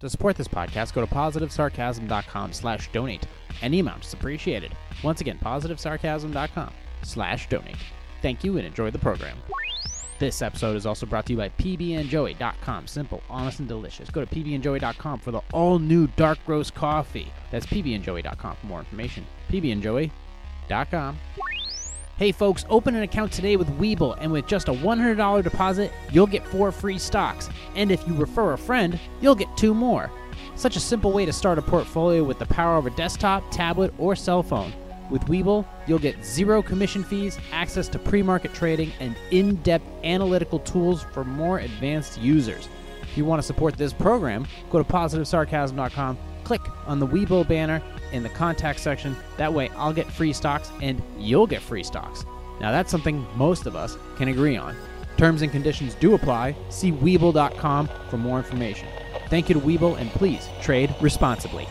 To support this podcast, go to positivesarcasm.com slash donate. Any amount is appreciated. Once again, positivesarcasm.com slash donate. Thank you and enjoy the program. This episode is also brought to you by pbnjoey.com. Simple, honest, and delicious. Go to pbnjoey.com for the all-new dark roast coffee. That's pbnjoey.com for more information. pbnjoey.com. Hey folks, open an account today with Webull, and with just a $100 deposit, you'll get four free stocks. And if you refer a friend, you'll get two more. Such a simple way to start a portfolio with the power of a desktop, tablet, or cell phone. With Webull, you'll get zero commission fees, access to pre market trading, and in depth analytical tools for more advanced users. If you want to support this program, go to positivesarcasm.com, click on the Webull banner in the contact section. That way, I'll get free stocks and you'll get free stocks. Now, that's something most of us can agree on. Terms and conditions do apply. See Webull.com for more information. Thank you to Webull, and please trade responsibly.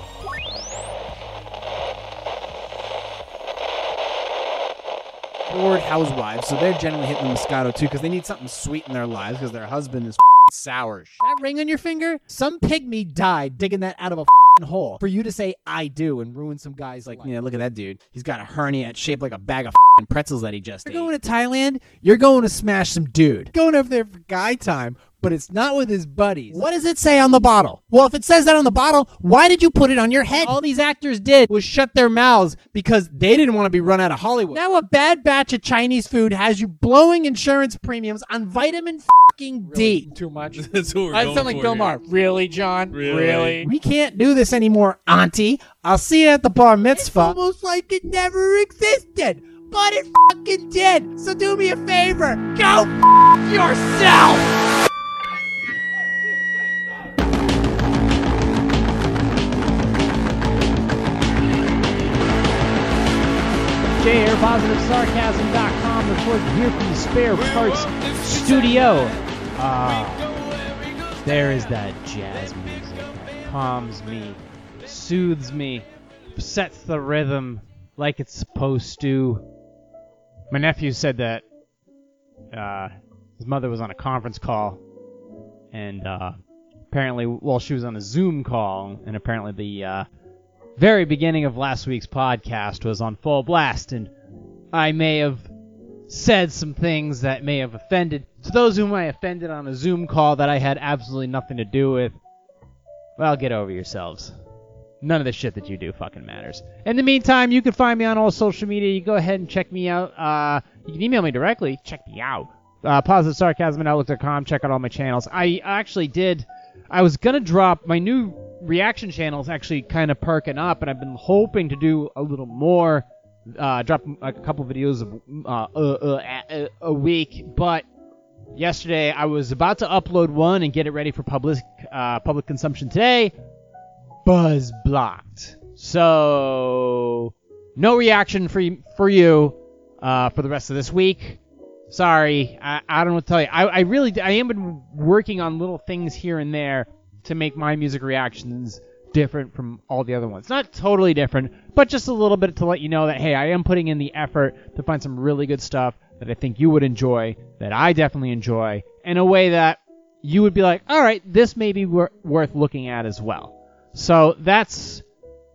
Bored housewives, so they're generally hitting the Moscato too because they need something sweet in their lives because their husband is sour. That ring on your finger? Some pygmy died digging that out of a hole for you to say I do and ruin some guys like, you know, look at that dude. He's got a hernia shaped like a bag of pretzels that he just You're ate. going to Thailand? You're going to smash some dude. Going over there for guy time but it's not with his buddies. What does it say on the bottle? Well, if it says that on the bottle, why did you put it on your head? All these actors did was shut their mouths because they didn't want to be run out of Hollywood. Now a bad batch of Chinese food has you blowing insurance premiums on vitamin fucking D. Too much. That's what we're I going sound like for Bill here. Maher. Really, John? Really? We can't do this anymore, Auntie. I'll see you at the bar mitzvah. It's almost like it never existed. But it fucking did. So do me a favor. Go f- yourself. PositiveSarcasm.com recorded here from the Spare Parts Studio. Ah, there is that jazz music that calms me, soothes me, sets the rhythm like it's supposed to. My nephew said that uh, his mother was on a conference call, and uh, apparently, well, she was on a Zoom call, and apparently the uh, very beginning of last week's podcast was on full blast, and I may have said some things that may have offended. To those whom I offended on a Zoom call that I had absolutely nothing to do with, well, get over yourselves. None of the shit that you do fucking matters. In the meantime, you can find me on all social media. You go ahead and check me out. Uh, you can email me directly. Check me out. Uh, positive sarcasm at outlook.com. Check out all my channels. I actually did. I was gonna drop my new reaction channel is actually kind of perking up, and I've been hoping to do a little more. Uh, drop a couple videos of, uh, uh, uh, a, week, but yesterday I was about to upload one and get it ready for public uh, public consumption today. Buzz blocked. So no reaction for you, for you uh, for the rest of this week. Sorry, I, I don't know what to tell you. I, I really I am been working on little things here and there to make my music reactions different from all the other ones. Not totally different, but just a little bit to let you know that hey, I am putting in the effort to find some really good stuff that I think you would enjoy, that I definitely enjoy, in a way that you would be like, all right, this may be wor- worth looking at as well. So that's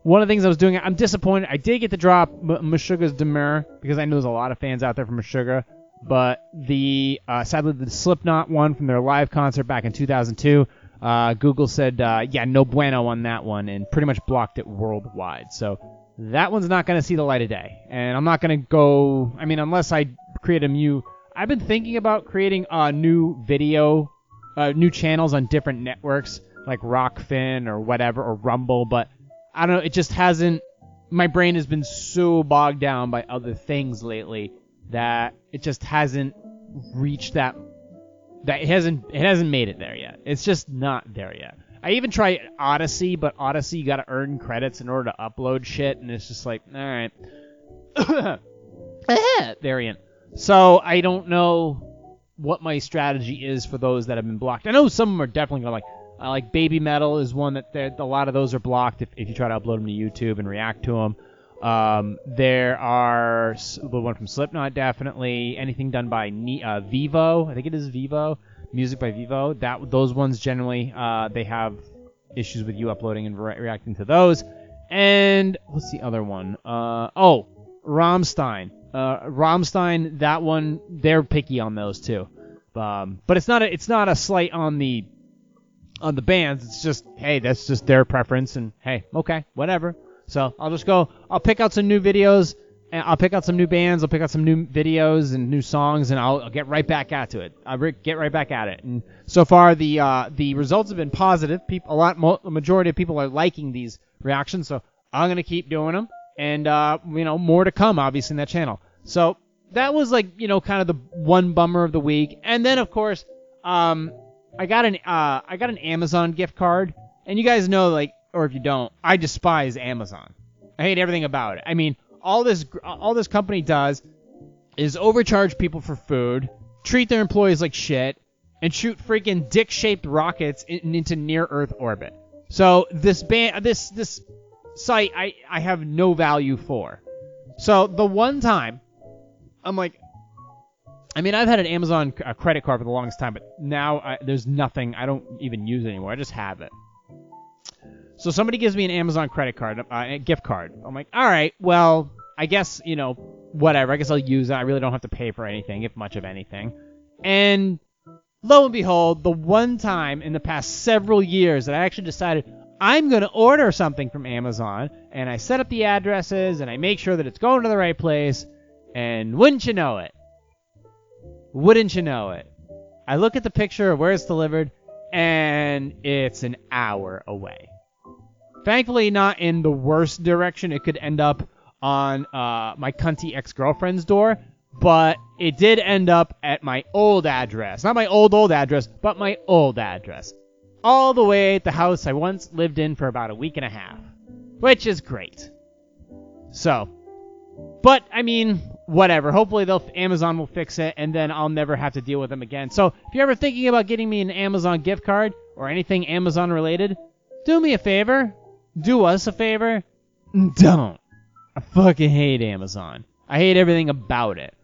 one of the things I was doing. I'm disappointed. I did get to drop M- Meshuggah's Demiurge because I know there's a lot of fans out there for Meshuggah. But the uh, sadly the Slipknot one from their live concert back in 2002, uh, Google said uh, yeah no bueno on that one and pretty much blocked it worldwide. So that one's not going to see the light of day. And I'm not going to go. I mean unless I create a new. I've been thinking about creating a new video, uh, new channels on different networks like Rokfin or whatever or Rumble, but I don't know. It just hasn't. My brain has been so bogged down by other things lately that it just hasn't reached that. That it hasn't. It hasn't made it there yet. It's just not there yet. I even tried Odysee, but Odysee you got to earn credits in order to upload shit, and it's just like, all right, variant. So I don't know what my strategy is for those that have been blocked. I know some of them are definitely gonna like. Uh, like Baby Metal is one that a lot of those are blocked if, if you try to upload them to YouTube and react to them. Um, there are the one from Slipknot definitely. Anything done by Ne- uh, Vivo, I think it is Vivo. Music by Vivo. That those ones generally uh, they have issues with you uploading and re- reacting to those. And what's the other one? Uh, oh, Rammstein. Uh, Rammstein, that one, they're picky on those too. Um, but it's not a, it's not a slight on the on the bands. It's just hey, that's just their preference, and hey, okay, whatever. So I'll just go. I'll pick out some new videos. And I'll pick out some new bands. I'll pick out some new videos and new songs, and I'll, I'll get right back at to it. I'll re- get right back at it. And so far, the uh, the results have been positive. People, a lot, mo- the majority of people are liking these reactions. So I'm gonna keep doing them, and uh, you know, more to come, obviously, in that channel. So that was like, you know, kind of the one bummer of the week. And then, of course, um, I got an uh, I got an Amazon gift card, and you guys know, like, or if you don't, I despise Amazon. I hate everything about it. I mean, all this all this company does is overcharge people for food, treat their employees like shit, and shoot freaking dick-shaped rockets in, into near-Earth orbit. So this ban this this site I I have no value for. So the one time I'm like, I mean, I've had an Amazon uh, credit card for the longest time, but now I, there's nothing. I don't even use it anymore. I just have it. So somebody gives me an Amazon credit card, uh, a gift card. I'm like, all right, well, I guess you know, whatever. I guess I'll use it. I really don't have to pay for anything, if much of anything. And lo and behold, the one time in the past several years that I actually decided I'm going to order something from Amazon, and I set up the addresses and I make sure that it's going to the right place, and wouldn't you know it? Wouldn't you know it? I look at the picture of where it's delivered, and it's an hour away. Thankfully, not in the worst direction. It could end up on uh, my cunty ex-girlfriend's door, but it did end up at my old address. Not my old old address, but my old address. All the way at the house I once lived in for about a week and a half, which is great. So, but I mean, whatever. Hopefully, they'll Amazon will fix it, and then I'll never have to deal with them again. So, if you're ever thinking about getting me an Amazon gift card or anything Amazon related, do me a favor. Do us a favor. Don't. I fucking hate Amazon. I hate everything about it.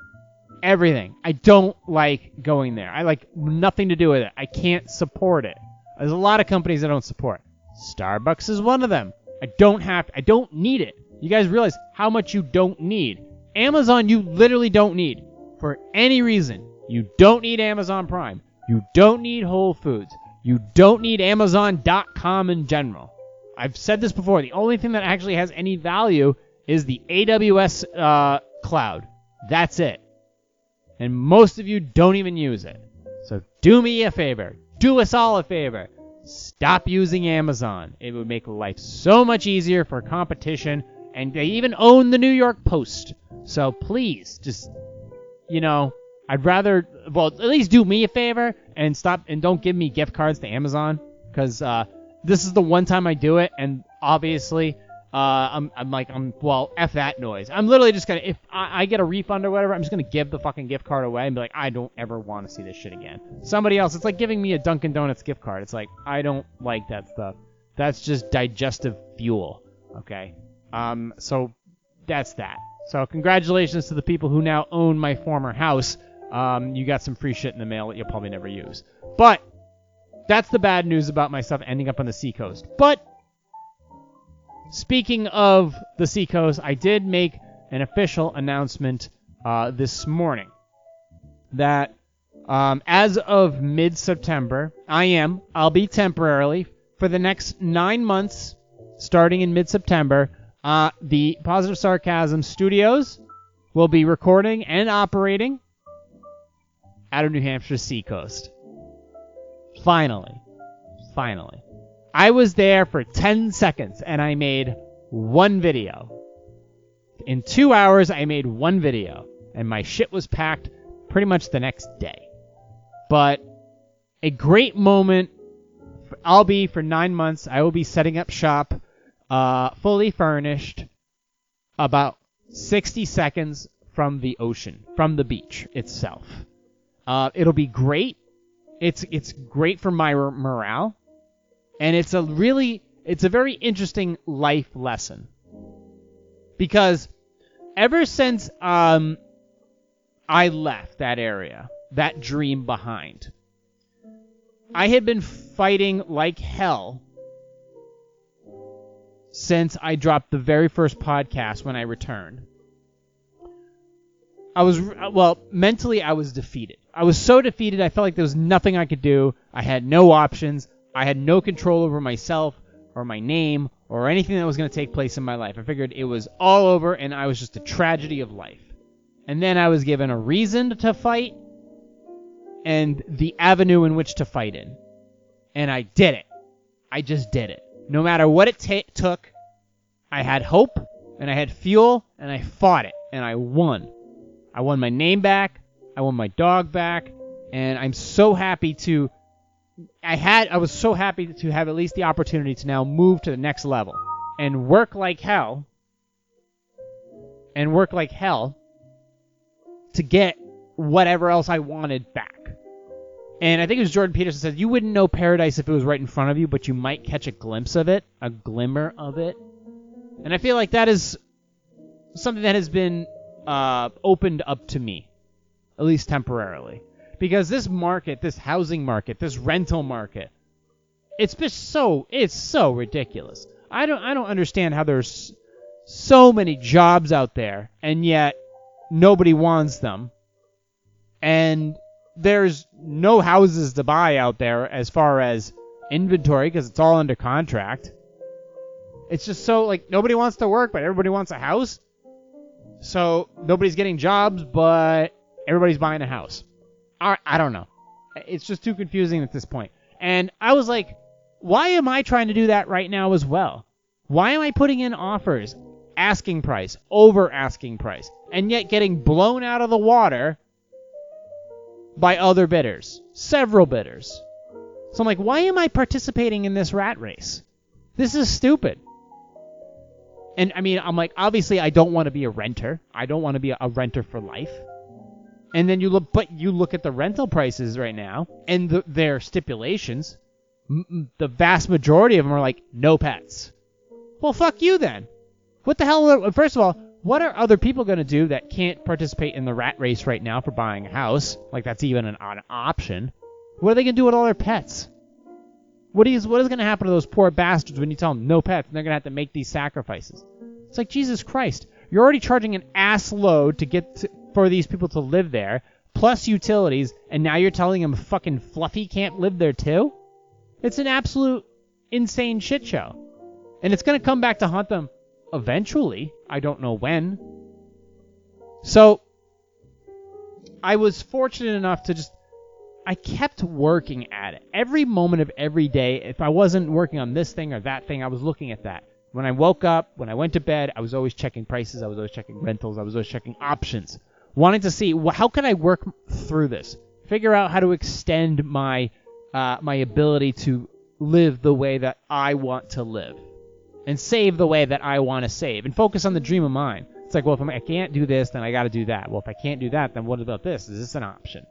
Everything. I don't like going there. I like nothing to do with it. I can't support it. There's a lot of companies I don't support. Starbucks is one of them. I don't have I don't need it. You guys realize how much you don't need. Amazon you literally don't need for any reason. You don't need Amazon Prime. You don't need Whole Foods. You don't need Amazon.com in general. I've said this before. The only thing that actually has any value is the AWS uh, cloud. That's it. And most of you don't even use it. So do me a favor. Do us all a favor. Stop using Amazon. It would make life so much easier for competition. And they even own the New York Post. So please, just, you know, I'd rather, well, at least do me a favor and stop and don't give me gift cards to Amazon. Because uh, this is the one time I do it. And obviously, uh, I'm, I'm like, I'm, well, F that noise. I'm literally just gonna, if I, I get a refund or whatever, I'm just gonna give the fucking gift card away and be like, I don't ever want to see this shit again. Somebody else, it's like giving me a Dunkin' Donuts gift card. It's like, I don't like that stuff. That's just digestive fuel. Okay? Um, so that's that. So congratulations to the people who now own my former house. Um, you got some free shit in the mail that you'll probably never use. But that's the bad news about my stuff ending up on the seacoast. But Speaking of the Seacoast, I did make an official announcement uh, this morning that um, as of mid September, I am, I'll be temporarily, for the next nine months, starting in mid September, uh, the Positive Sarcasm Studios will be recording and operating out of New Hampshire Seacoast. Finally. Finally. I was there for 10 seconds and I made one video. In two hours, I made one video, and my shit was packed pretty much the next day. But a great moment. I'll be for nine months. I will be setting up shop, uh, fully furnished, about 60 seconds from the ocean, from the beach itself. Uh, it'll be great. It's it's great for my morale and it's a really it's a very interesting life lesson because ever since um I left that area, that dream behind, I had been fighting like hell since I dropped the very first podcast when I returned. I was well mentally I was defeated. I was so defeated I felt like there was nothing I could do. I had no options. I had no control over myself or my name or anything that was going to take place in my life. I figured it was all over and I was just a tragedy of life. And then I was given a reason to fight and the avenue in which to fight in. And I did it. I just did it. No matter what it t- took, I had hope and I had fuel and I fought it and I won. I won my name back. I want my dog back, and I'm so happy to. I had. I was so happy to have at least the opportunity to now move to the next level and work like hell. And work like hell to get whatever else I wanted back. And I think it was Jordan Peterson said you wouldn't know paradise if it was right in front of you, but you might catch a glimpse of it, a glimmer of it. And I feel like that is something that has been uh, opened up to me, at least temporarily, because this market, this housing market, this rental market, it's just so it's so ridiculous. I don't I don't understand how there's so many jobs out there and yet nobody wants them. And there's no houses to buy out there as far as inventory because it's all under contract. It's just so like nobody wants to work, but everybody wants a house. So nobody's getting jobs, but everybody's buying a house. I, I don't know. It's just too confusing at this point. And I was like, why am I trying to do that right now as well? Why am I putting in offers, asking price, over asking price, and yet getting blown out of the water by other bidders, several bidders? So I'm like, why am I participating in this rat race? This is stupid. And I mean, I'm like, obviously, I don't want to be a renter. I don't want to be a, renter for life. And then you look, but you look at the rental prices right now and the, their stipulations. M- the vast majority of them are like no pets. Well, fuck you then. What the hell? Uh, first of all, what are other people going to do that can't participate in the rat race right now for buying a house? Like that's even an, an option. What are they going to do with all their pets? What is what is going to happen to those poor bastards when you tell them no pets and they're going to have to make these sacrifices? It's like Jesus Christ. You're already charging an ass load to get to, for these people to live there, plus utilities, and now you're telling them fucking Fluffy can't live there too? It's an absolute insane shit show. And it's going to come back to haunt them eventually. I don't know when. So I was fortunate enough to just I kept working at it. Every moment of every day, if I wasn't working on this thing or that thing, I was looking at that. When I woke up, when I went to bed, I was always checking prices, I was always checking rentals, I was always checking options, wanting to see well, how can I work through this, figure out how to extend my uh, my ability to live the way that I want to live, and save the way that I want to save, and focus on the dream of mine. It's like, well, if I can't do this, then I got to do that. Well, if I can't do that, then what about this? Is this an option?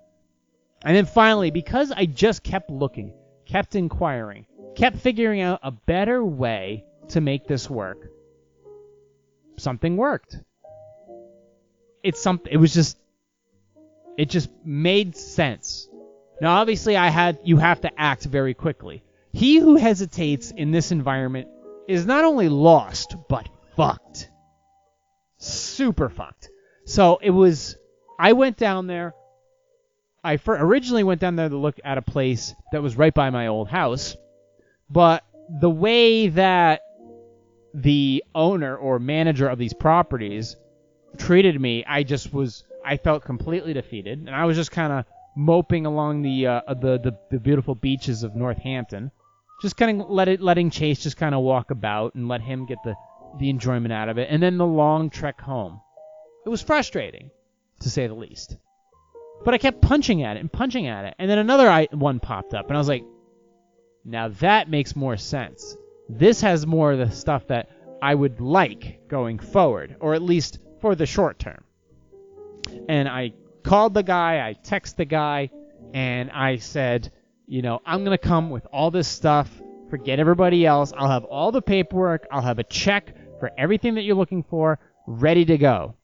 And then finally, because I just kept looking, kept inquiring, kept figuring out a better way to make this work, something worked. It's something. It was just. It just made sense. Now, obviously, I had. You have to act very quickly. He who hesitates in this environment is not only lost but fucked. Super fucked. So it was. I went down there. I originally went down there to look at a place that was right by my old house, but the way that the owner or manager of these properties treated me, I just was I felt completely defeated, and I was just kind of moping along the, uh, the the the beautiful beaches of North Hampton, just kind of let it letting Chase just kind of walk about and let him get the the enjoyment out of it, and then the long trek home. It was frustrating, to say the least. But I kept punching at it and punching at it. And then another one popped up, and I was like, now that makes more sense. This has more of the stuff that I would like going forward, or at least for the short term. And I called the guy, I texted the guy, and I said, you know, I'm going to come with all this stuff. Forget everybody else. I'll have all the paperwork. I'll have a check for everything that you're looking for ready to go.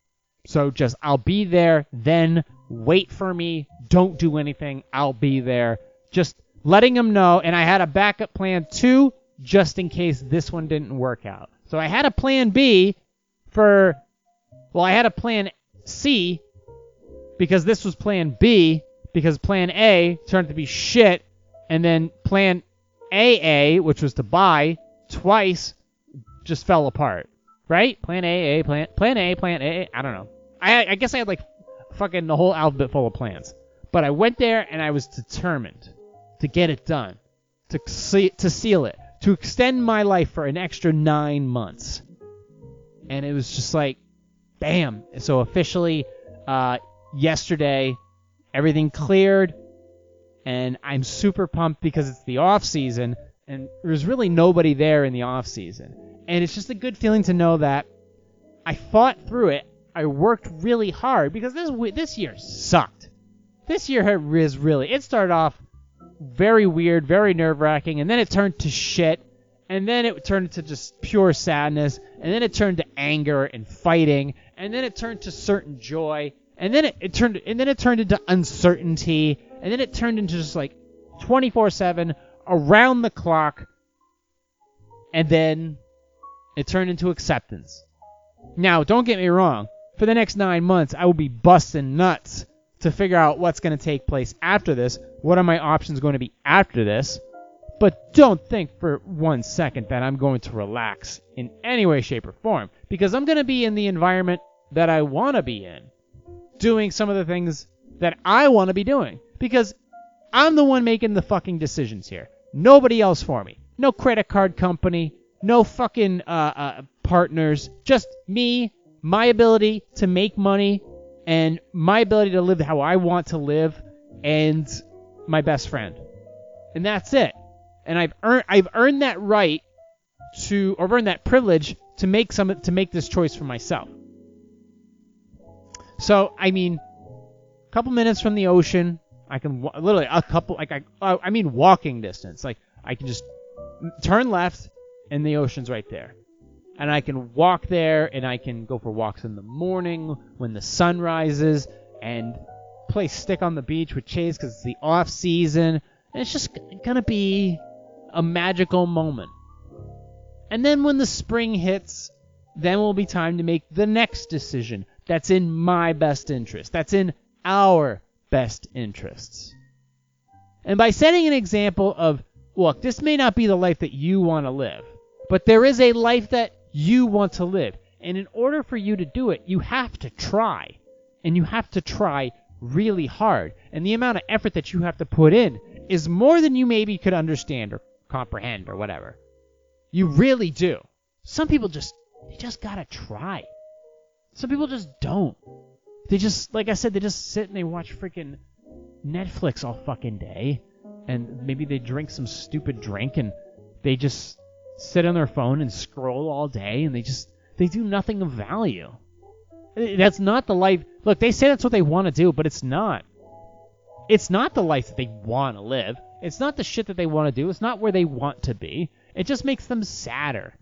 So just, I'll be there then wait for me, don't do anything, I'll be there. Just letting them know, and I had a backup plan too, just in case this one didn't work out. So I had a plan B for, well, I had a plan C because this was plan B because plan A turned to be shit, and then plan AA, which was to buy twice, just fell apart. Right? Plan A, A, plan, plan A, plan A. I don't know. I, I guess I had like fucking the whole alphabet full of plans. But I went there and I was determined to get it done, to see, to seal it, to extend my life for an extra nine months. And it was just like, bam. So officially, uh, yesterday, everything cleared, and I'm super pumped because it's the off season, and there's really nobody there in the off season, and it's just a good feeling to know that I fought through it. I worked really hard because this this year sucked. This year was really it started off very weird, very nerve wracking, and then it turned to shit, and then it turned to just pure sadness, and then it turned to anger and fighting, and then it turned to certain joy, and then it, it turned and then it turned into uncertainty, and then it turned into just like 24/7 around the clock, and then it turned into acceptance. Now, don't get me wrong. For the next nine months, I will be busting nuts to figure out what's going to take place after this. What are my options going to be after this? But don't think for one second that I'm going to relax in any way, shape, or form because I'm going to be in the environment that I want to be in, doing some of the things that I want to be doing because I'm the one making the fucking decisions here. Nobody else for me. No credit card company, no fucking uh, uh, partners, just me, my ability to make money, and my ability to live how I want to live, and my best friend. And that's it. And I've earned I've earned that right to or earned that privilege to make some to make this choice for myself. So I mean, a couple minutes from the ocean, I can literally a couple like I oh, I mean walking distance. Like I can just turn left and the ocean's right there. And I can walk there and I can go for walks in the morning when the sun rises and play stick on the beach with Chase because it's the off season. And it's just gonna be a magical moment. And then when the spring hits, then will be time to make the next decision that's in my best interest. That's in our best interests. And by setting an example of, look, this may not be the life that you want to live, but there is a life that you want to live. And in order for you to do it, you have to try. And you have to try really hard. And the amount of effort that you have to put in is more than you maybe could understand or comprehend or whatever. You really do. Some people just they just gotta try. Some people just don't. They just like I said, they just sit and they watch freaking Netflix all fucking day. And maybe they drink some stupid drink and they just sit on their phone and scroll all day and they just they do nothing of value. That's not the life. Look, they say that's what they want to do, but it's not. It's not the life that they want to live. It's not the shit that they want to do. It's not where they want to be. It just makes them sadder.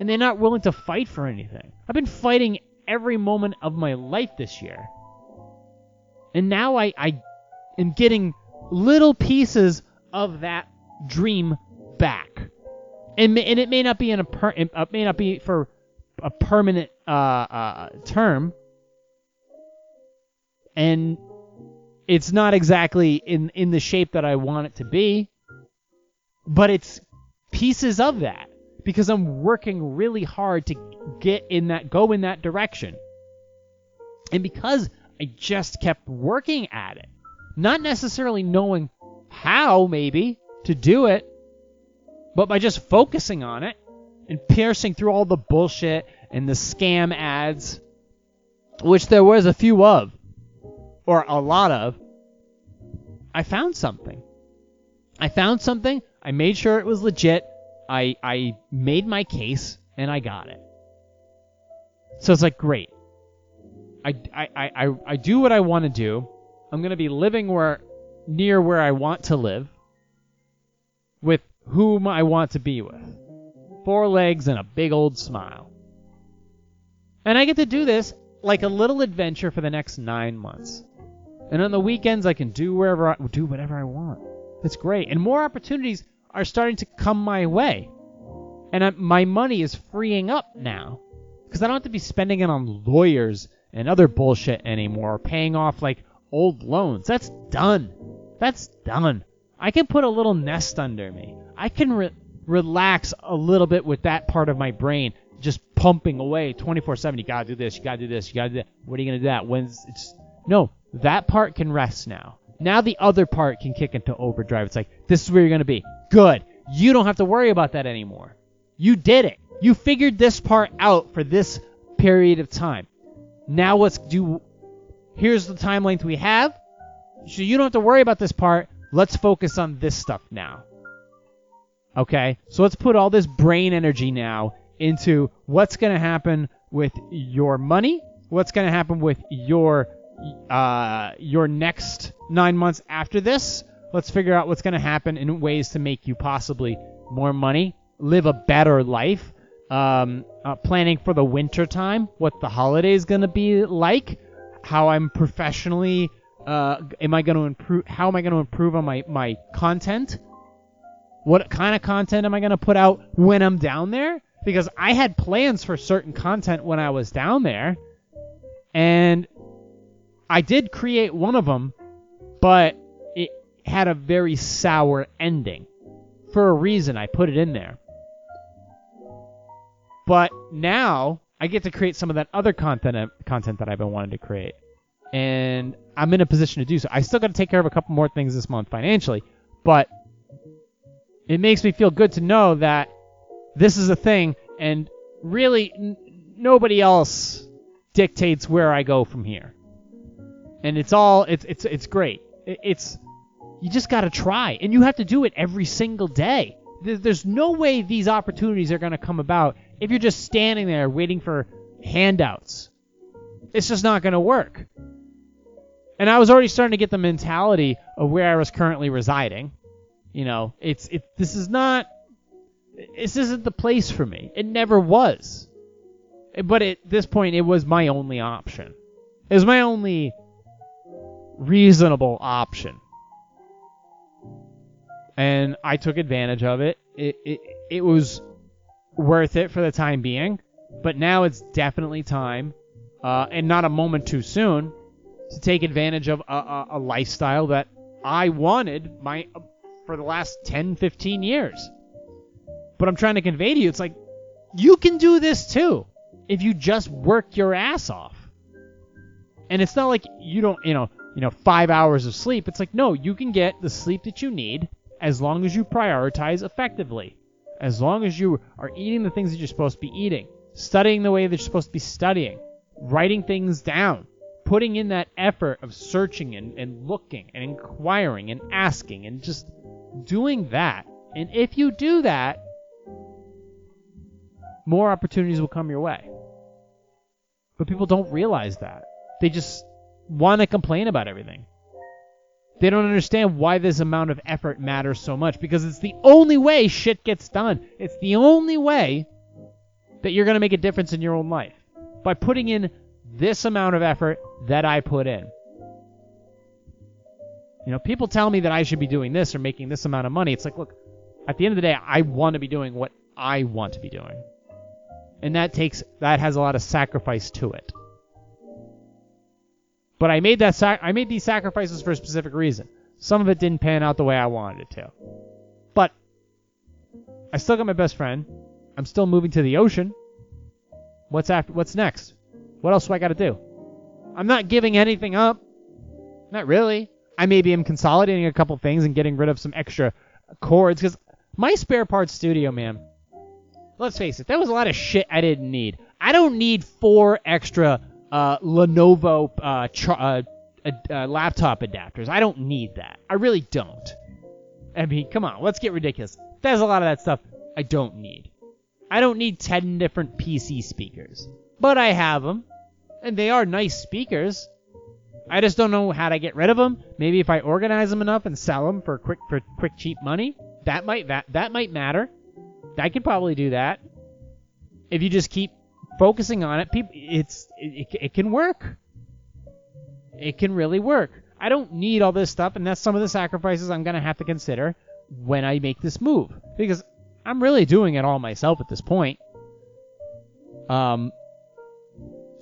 And they're not willing to fight for anything. I've been fighting every moment of my life this year. And now I, I am getting little pieces of that dream back. And, and it may not be in a per, it may not be for a permanent uh, uh, term, and it's not exactly in in the shape that I want it to be, but it's pieces of that because I'm working really hard to get in that go in that direction. And because I just kept working at it, not necessarily knowing how maybe to do it, but by just focusing on it and piercing through all the bullshit and the scam ads, which there was a few of, or a lot of, I found something. I found something. I made sure it was legit. I I made my case and I got it. So it's like great. I I I I do what I want to do. I'm gonna be living where near where I want to live with whom I want to be with. Four legs and a big old smile. And I get to do this like a little adventure for the next nine months. And on the weekends, I can do wherever I, do whatever I want. It's great, and more opportunities are starting to come my way. and I, my money is freeing up now because I don't have to be spending it on lawyers and other bullshit anymore, paying off like old loans. That's done. That's done. I can put a little nest under me. I can re- relax a little bit with that part of my brain just pumping away 24/7. You gotta do this. You gotta do this. You gotta do that. What are you gonna do that? When's it's no. That part can rest now. Now the other part can kick into overdrive. It's like this is where you're gonna be. Good. You don't have to worry about that anymore. You did it. You figured this part out for this period of time. Now let's do. Here's the time length we have. So you don't have to worry about this part. Let's focus on this stuff now. Okay? So let's put all this brain energy now into what's going to happen with your money, what's going to happen with your uh, your next nine months after this. Let's figure out what's going to happen in ways to make you possibly more money, live a better life. Um, uh, planning for the winter time, what the holiday is going to be like, how I'm professionally, uh, am I going to improve? How am I going to improve on my my content? What kind of content am I going to put out when I'm down there? Because I had plans for certain content when I was down there, and I did create one of them, but it had a very sour ending. For a reason, I put it in there. But now I get to create some of that other content uh, content that I've been wanting to create, and I'm in a position to do so. I still got to take care of a couple more things this month financially, but it makes me feel good to know that this is a thing, and really n- nobody else dictates where I go from here. And it's all it's it's it's great. It's you just got to try, and you have to do it every single day. There's no way these opportunities are going to come about if you're just standing there waiting for handouts. It's just not going to work. And I was already starting to get the mentality of where I was currently residing. You know, it's it. This is not. This isn't the place for me. It never was. But at this point, it was my only option. It was my only reasonable option and I took advantage of it. It, it. it was worth it for the time being, but now it's definitely time, uh, and not a moment too soon, to take advantage of a, a, a lifestyle that I wanted my for the last 10, 15 years. But I'm trying to convey to you, it's like you can do this too if you just work your ass off. And it's not like you don't, you know, you know, five hours of sleep. It's like no, you can get the sleep that you need as long as you prioritize effectively. As long as you are eating the things that you're supposed to be eating, studying the way that you're supposed to be studying, writing things down, putting in that effort of searching and, and looking and inquiring and asking and just doing that. And if you do that, more opportunities will come your way. But people don't realize that. They just want to complain about everything. They don't understand why this amount of effort matters so much because it's the only way shit gets done. It's the only way that you're going to make a difference in your own life by putting in this amount of effort that I put in. You know, people tell me that I should be doing this or making this amount of money. It's like, look, at the end of the day, I want to be doing what I want to be doing. And that takes that has a lot of sacrifice to it. But I made that sac- I made these sacrifices for a specific reason. Some of it didn't pan out the way I wanted it to. But I still got my best friend. I'm still moving to the ocean. What's after what's next? What else do I got to do? I'm not giving anything up. Not really. I maybe am consolidating a couple things and getting rid of some extra cords cuz my spare parts studio, man. Let's face it, that was a lot of shit I didn't need. I don't need four extra uh, Lenovo uh, uh, uh, laptop adapters. I don't need that. I really don't. I mean, come on, let's get ridiculous. There's a lot of that stuff I don't need. I don't need 10 different PC speakers. But I have them, and they are nice speakers. I just don't know how to get rid of them. Maybe if I organize them enough and sell them for quick for quick cheap money, that might that that might matter. I could probably do that. If you just keep focusing on it, people, it's it, it can work. It can really work. I don't need all this stuff, and that's some of the sacrifices I'm gonna have to consider when I make this move because I'm really doing it all myself at this point. Um.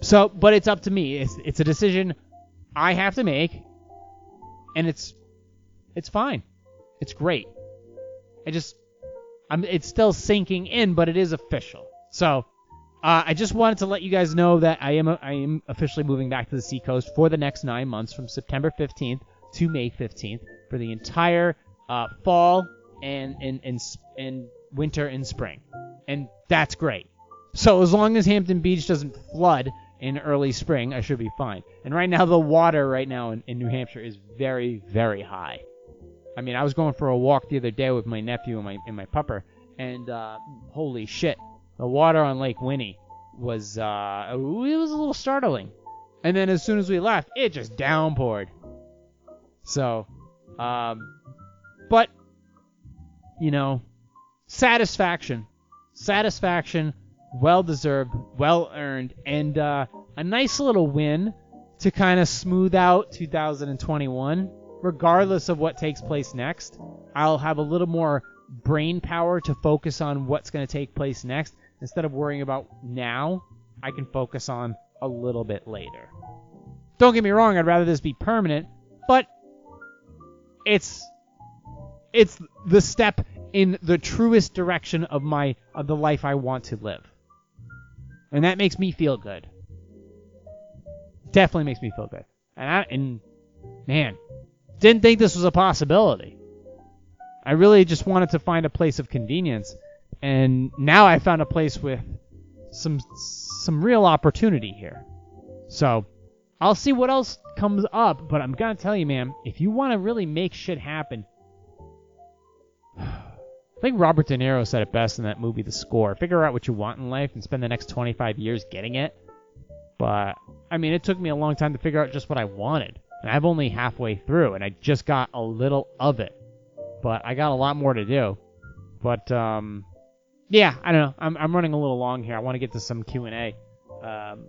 So, but it's up to me. It's it's a decision I have to make, and it's it's fine. It's great. I just I'm it's still sinking in, but it is official. So, uh, I just wanted to let you guys know that I am I am officially moving back to the seacoast for the next nine months, from September 15th to May 15th, for the entire uh, fall and and, and and winter and spring, and that's great. So as long as Hampton Beach doesn't flood in early spring, I should be fine. And right now, the water right now in, in New Hampshire is very, very high. I mean, I was going for a walk the other day with my nephew and my and my pupper, and uh, holy shit, the water on Lake Winnie was uh, it was a little startling. And then as soon as we left, it just downpoured. So, um, but you know, satisfaction, satisfaction, well deserved, well earned, and uh, a nice little win to kind of smooth out 2021. Regardless of what takes place next, I'll have a little more brain power to focus on what's going to take place next instead of worrying about now. I can focus on a little bit later. Don't get me wrong, I'd rather this be permanent, but it's it's the step in the truest direction of my of the life I want to live. And that makes me feel good. Definitely makes me feel good. And I and man, didn't think this was a possibility. I really just wanted to find a place of convenience, and now I found a place with some some real opportunity here. So, I'll see what else comes up, but I'm gonna tell you, man, if you want to really make shit happen, I think Robert De Niro said it best in that movie, The Score. Figure out what you want in life and spend the next 25 years getting it. But I mean, it took me a long time to figure out just what I wanted, and I'm only halfway through, and I just got a little of it. But I got a lot more to do. But um, yeah, I don't know. I'm I'm running a little long here. I want to get to some Q and A. Um,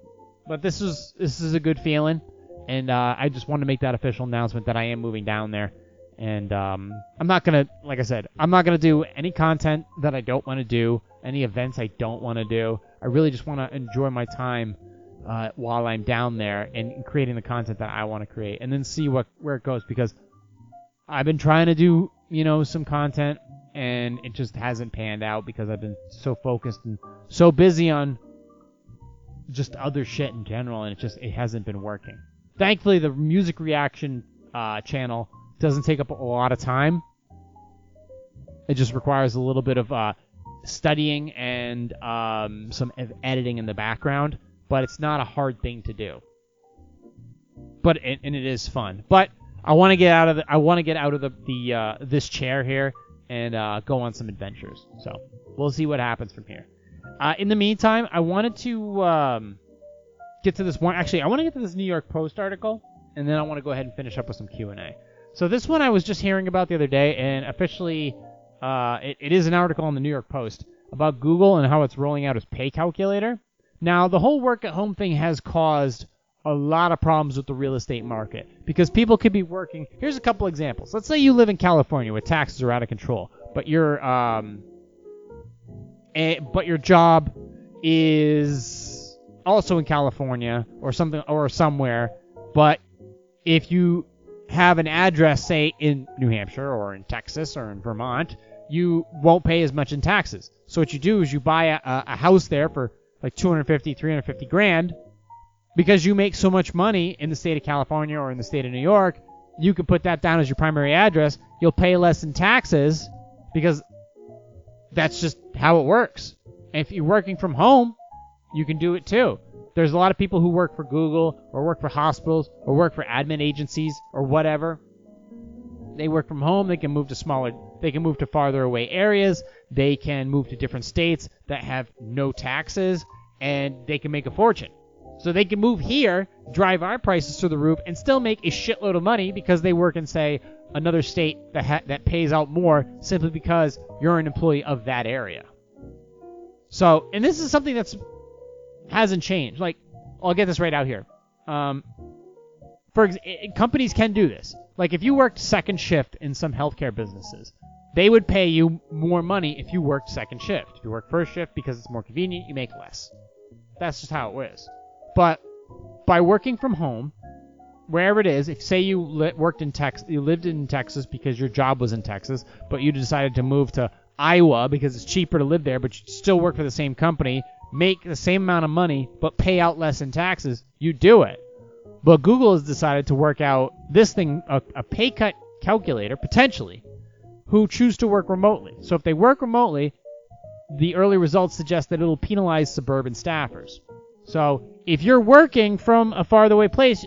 but this is this is a good feeling, and uh, I just wanted to make that official announcement that I am moving down there. And um, I'm not gonna, like I said, I'm not gonna do any content that I don't want to do, any events I don't want to do. I really just want to enjoy my time uh, while I'm down there and creating the content that I want to create, and then see what where it goes. Because I've been trying to do, you know, some content, and it just hasn't panned out because I've been so focused and so busy on just other shit in general, and it just it hasn't been working. Thankfully, the music reaction uh, channel doesn't take up a lot of time. It just requires a little bit of uh, studying and um, some editing in the background, but it's not a hard thing to do. But and it is fun. But I want to get out of the I want to get out of the the uh, this chair here and uh, go on some adventures. So we'll see what happens from here. Uh, in the meantime, I wanted to um, get to this one. Actually, I want to get to this New York Post article, and then I want to go ahead and finish up with some Q and A. So this one I was just hearing about the other day, and officially, uh, it, it is an article on the New York Post about Google and how it's rolling out its pay calculator. Now, the whole work at home thing has caused a lot of problems with the real estate market because people could be working. Here's a couple examples. Let's say you live in California where taxes are out of control, but your um, but your job is also in California or something or somewhere. But if you have an address, say in New Hampshire or in Texas or in Vermont, you won't pay as much in taxes. So what you do is you buy a, a house there for like 250, 350 grand because you make so much money in the state of California or in the state of New York. You can put that down as your primary address. You'll pay less in taxes because that's just how it works. If you're working from home, you can do it too. There's a lot of people who work for Google or work for hospitals or work for admin agencies or whatever. They work from home. They can move to smaller. They can move to farther away areas. They can move to different states that have no taxes, and they can make a fortune. So they can move here, drive our prices through the roof, and still make a shitload of money because they work in say another state that ha- that pays out more simply because you're an employee of that area. So, and this is something that's hasn't changed. Like, I'll get this right out here. Um, for ex- companies can do this. Like, if you worked second shift in some healthcare businesses, they would pay you more money if you worked second shift. If you work first shift because it's more convenient, you make less. That's just how it is. But by working from home, wherever it is, if say you li- worked in Texas, you lived in Texas because your job was in Texas, but you decided to move to Iowa because it's cheaper to live there, but you still work for the same company, make the same amount of money, but pay out less in taxes, you do it. But Google has decided to work out this thing, a, a pay cut calculator, potentially, who choose to work remotely. So if they work remotely, the early results suggest that it'll penalize suburban staffers. So if you're working from a farther away place,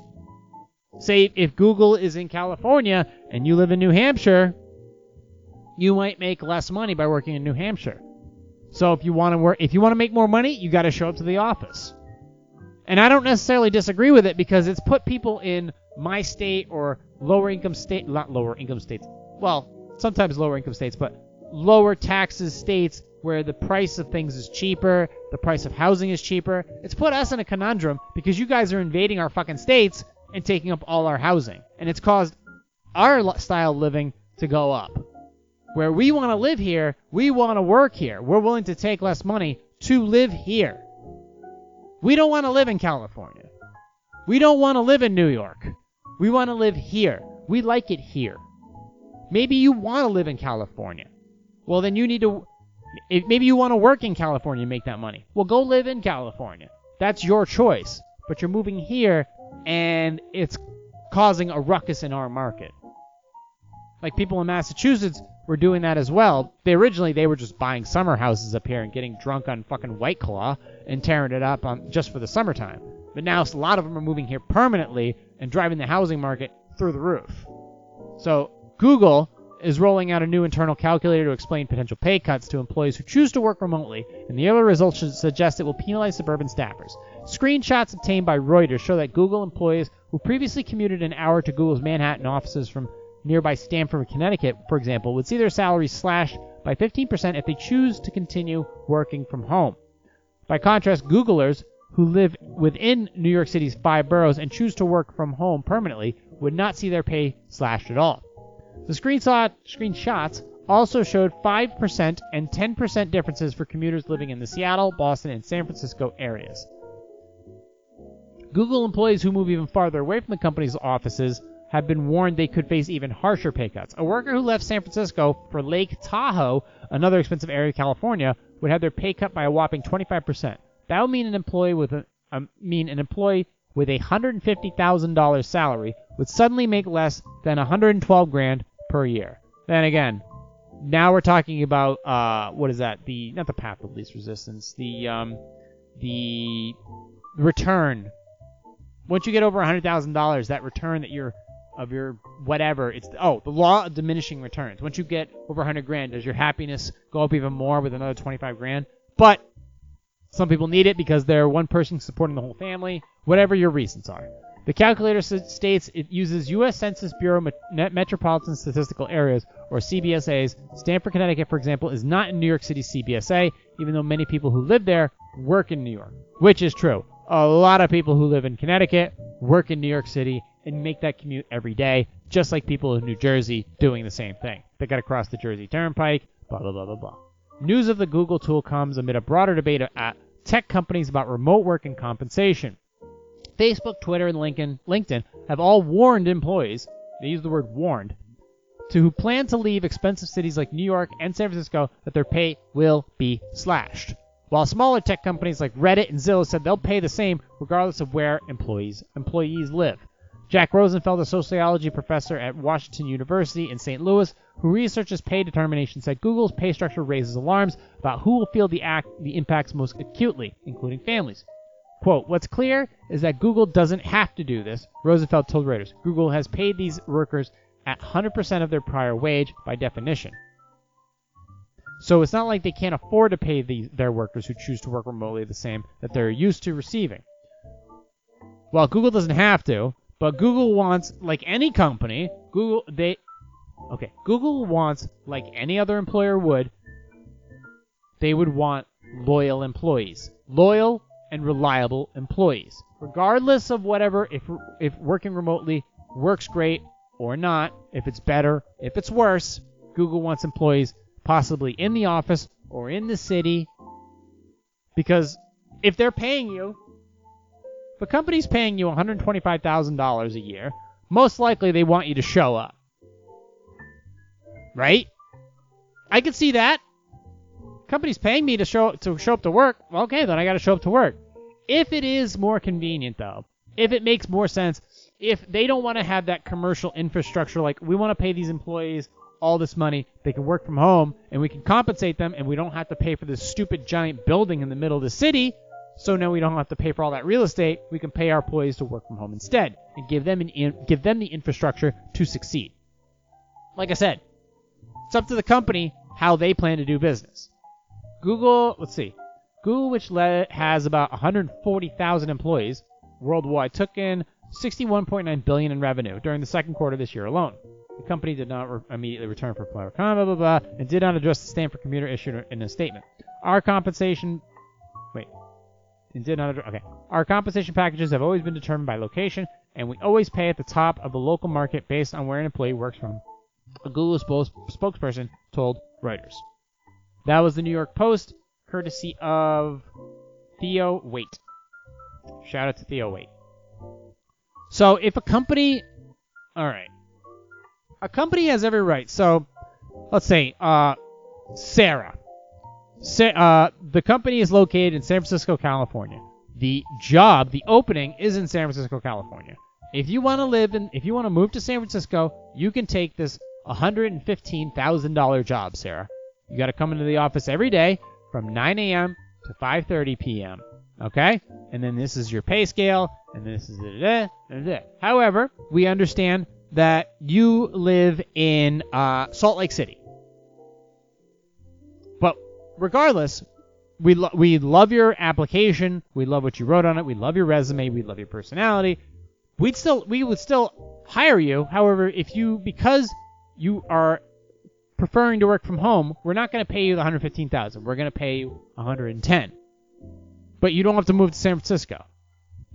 say if Google is in California and you live in New Hampshire, you might make less money by working in New Hampshire. So if you want to work, if you want to make more money, you got to show up to the office. And I don't necessarily disagree with it because it's put people in my state or lower income state, not lower income states. Well, sometimes lower income states, but lower taxes states where the price of things is cheaper, the price of housing is cheaper. It's put us in a conundrum because you guys are invading our fucking states and taking up all our housing. And it's caused our style of living to go up. Where we want to live here, we want to work here. We're willing to take less money to live here. We don't want to live in California. We don't want to live in New York. We want to live here. We like it here. Maybe you want to live in California. Well, then you need to. If maybe you want to work in California and make that money. Well, go live in California. That's your choice. But you're moving here, and it's causing a ruckus in our market. Like people in Massachusetts were doing that as well. They originally they were just buying summer houses up here and getting drunk on fucking White Claw and tearing it up on just for the summertime. But now a lot of them are moving here permanently and driving the housing market through the roof. So Google is rolling out a new internal calculator to explain potential pay cuts to employees who choose to work remotely, and the early results suggest it will penalize suburban staffers. Screenshots obtained by Reuters show that Google employees who previously commuted an hour to Google's Manhattan offices from nearby Stamford, Connecticut, for example, would see their salaries slashed by 15% if they choose to continue working from home. By contrast, Googlers who live within New York City's five boroughs and choose to work from home permanently would not see their pay slashed at all. The screenshot, screenshots also showed 5% and 10% differences for commuters living in the Seattle, Boston, and San Francisco areas. Google employees who move even farther away from the company's offices have been warned they could face even harsher pay cuts. A worker who left San Francisco for Lake Tahoe, another expensive area of California, would have their pay cut by a whopping 25%. That would mean an employee with a um, mean an employee with a $150,000 salary would suddenly make less than 112 grand per year. Then again, now we're talking about uh, what is that? The not the path of least resistance, the um, the return. Once you get over $100,000, that return that you're of your whatever. It's oh the law of diminishing returns. Once you get over 100 grand, does your happiness go up even more with another 25 grand? But some people need it because they're one person supporting the whole family. Whatever your reasons are. The calculator states it uses U.S. Census Bureau Metropolitan Statistical Areas, or CBSAs. Stamford, Connecticut, for example, is not in New York City CBSA, even though many people who live there work in New York, which is true. A lot of people who live in Connecticut work in New York City, and make that commute every day, just like people in New Jersey doing the same thing. They got to cross the Jersey Turnpike, blah, blah, blah, blah, blah. News of the Google tool comes amid a broader debate at tech companies about remote work and compensation. Facebook, Twitter, and Lincoln, LinkedIn have all warned employees, they use the word warned, to who plan to leave expensive cities like New York and San Francisco that their pay will be slashed. While smaller tech companies like Reddit and Zillow said they'll pay the same regardless of where employees employees live. Jack Rosenfeld, a sociology professor at Washington University in St. Louis, who researches pay determination, said Google's pay structure raises alarms about who will feel the, act, the impacts most acutely, including families. Quote, What's clear is that Google doesn't have to do this, Rosenfeld told Reuters. Google has paid these workers at 100% of their prior wage by definition. So it's not like they can't afford to pay the, their workers who choose to work remotely the same that they're used to receiving. Well, Google doesn't have to, but Google wants, like any company, Google they okay, Google wants like any other employer would, they would want loyal employees. Loyal and reliable employees. Regardless of whatever if if working remotely works great or not, if it's better, if it's worse, Google wants employees possibly in the office or in the city because if they're paying you, if a company's paying you $125,000 a year, most likely they want you to show up. Right? I can see that. Company's paying me to show to show up to work. Okay, then I got to show up to work. If it is more convenient though, if it makes more sense, if they don't want to have that commercial infrastructure like we want to pay these employees all this money, they can work from home and we can compensate them and we don't have to pay for this stupid giant building in the middle of the city. So now we don't have to pay for all that real estate. We can pay our employees to work from home instead and give them an in, give them the infrastructure to succeed. Like I said, it's up to the company how they plan to do business. Google, let's see. Google, which has about 140,000 employees worldwide, took in 61.9 billion in revenue during the second quarter this year alone. The company did not re- immediately return for blah, blah, blah, blah, and did not address the Stamford commuter issue in a statement. Our compensation, wait, and did not address, okay. Our compensation packages have always been determined by location, and we always pay at the top of the local market based on where an employee works from. A Google spokesperson told Reuters. That was the New York Post, courtesy of Theo Wait. Shout out to Theo Wait. So if a company, all right, a company has every right. So let's say uh, Sarah. Sa- uh, the company is located in San Francisco, California. The job, the opening, is in San Francisco, California. If you want to live in, if you want to move to San Francisco, you can take this $115,000 job, Sarah. You got to come into the office every day from 9 a.m. to 5:30 p.m. Okay, and then this is your pay scale, and this is da, da, However, we understand that you live in uh, Salt Lake City. But regardless, we lo- we love your application. We love what you wrote on it. We love your resume. We love your personality. We'd still we would still hire you. However, if you because you are preferring to work from home, we're not going to pay you the 115,000. We're going to pay you 110. But you don't have to move to San Francisco.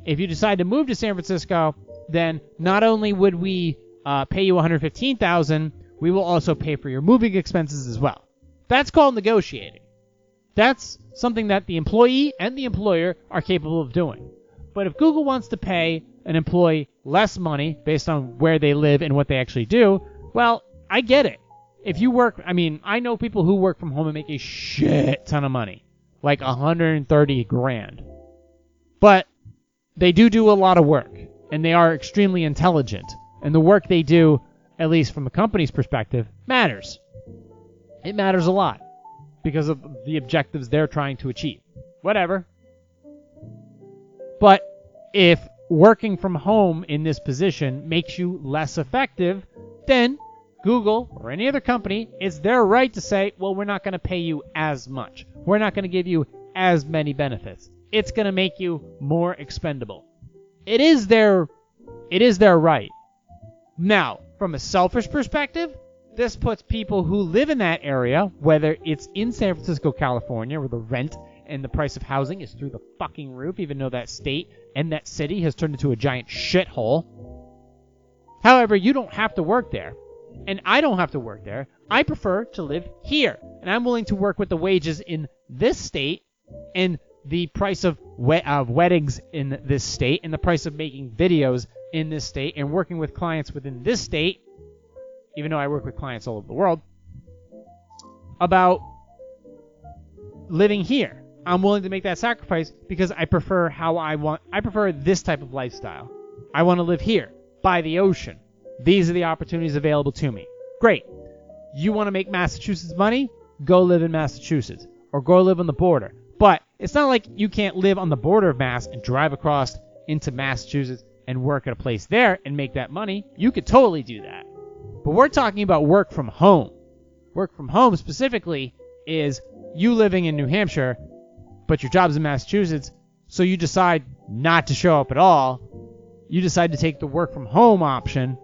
If you decide to move to San Francisco, then not only would we uh, pay you 115,000, we will also pay for your moving expenses as well. That's called negotiating. That's something that the employee and the employer are capable of doing. But if Google wants to pay an employee less money based on where they live and what they actually do, well, I get it if you work, I mean, I know people who work from home and make a shit ton of money, like 130 grand. But they do do a lot of work, and they are extremely intelligent, and the work they do, at least from a company's perspective, matters. It matters a lot because of the objectives they're trying to achieve. Whatever. But if working from home in this position makes you less effective, then Google or any other company, it's their right to say, well, we're not going to pay you as much. We're not going to give you as many benefits. It's going to make you more expendable. It is their it is their right. Now, from a selfish perspective, this puts people who live in that area, whether it's in San Francisco, California, where the rent and the price of housing is through the fucking roof, even though that state and that city has turned into a giant shithole. However, you don't have to work there and I don't have to work there. I prefer to live here, and I'm willing to work with the wages in this state and the price of, we- weddings in this state and the price of making videos in this state and working with clients within this state, even though I work with clients all over the world, about living here. I'm willing to make that sacrifice because I prefer how I want I prefer this type of lifestyle. I want to live here by the ocean. These are the opportunities available to me. Great. You want to make Massachusetts money? Go live in Massachusetts or go live on the border. But it's not like you can't live on the border of Mass and drive across into Massachusetts and work at a place there and make that money. You could totally do that. But we're talking about work from home. Work from home specifically is you living in New Hampshire, but your job's in Massachusetts, so you decide not to show up at all. You decide to take the work from home option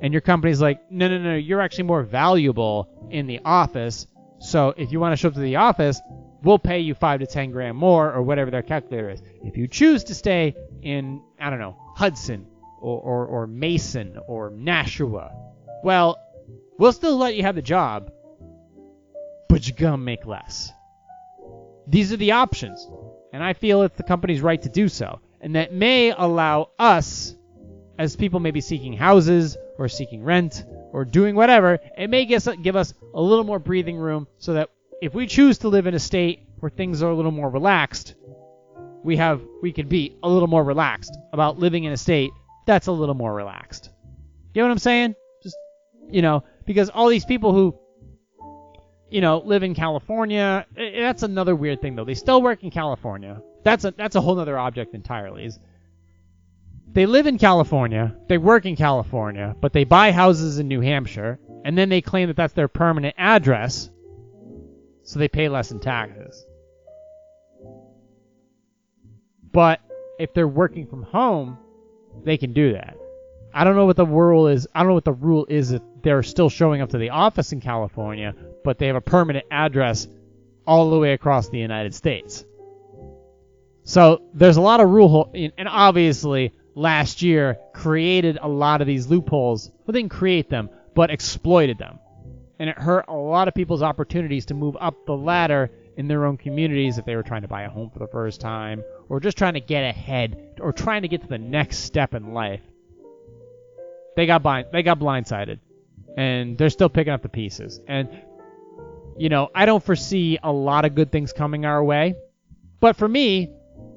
and your company's like, no, no, no, you're actually more valuable in the office. So if you want to show up to the office, we'll pay you five to ten grand more or whatever their calculator is. If you choose to stay in, I don't know, Hudson or, or, or Mason or Nashua, well, we'll still let you have the job, but you're going to make less? These are the options, and I feel it's the company's right to do so, and that may allow us, as people may be seeking houses or seeking rent or doing whatever, it may give us, a little more breathing room so that if we choose to live in a state where things are a little more relaxed, we have we can be a little more relaxed about living in a state that's a little more relaxed. You know what I'm saying? Just you know, because all these people who you know live in California, eh, that's another weird thing though. They still work in California. That's a that's a whole other object entirely. Is they live in California, they work in California, but they buy houses in New Hampshire, and then they claim that that's their permanent address, so they pay less in taxes. But if they're working from home, they can do that. I don't know what the rule is. I don't know what the rule is if they're still showing up to the office in California, but they have a permanent address all the way across the United States. So there's a lot of rule and obviously last year created a lot of these loopholes. Well, didn't create them, but exploited them, and it hurt a lot of people's opportunities to move up the ladder in their own communities if they were trying to buy a home for the first time or just trying to get ahead or trying to get to the next step in life. They got blind, they got blindsided, and they're still picking up the pieces. And you know, I don't foresee a lot of good things coming our way, but for me,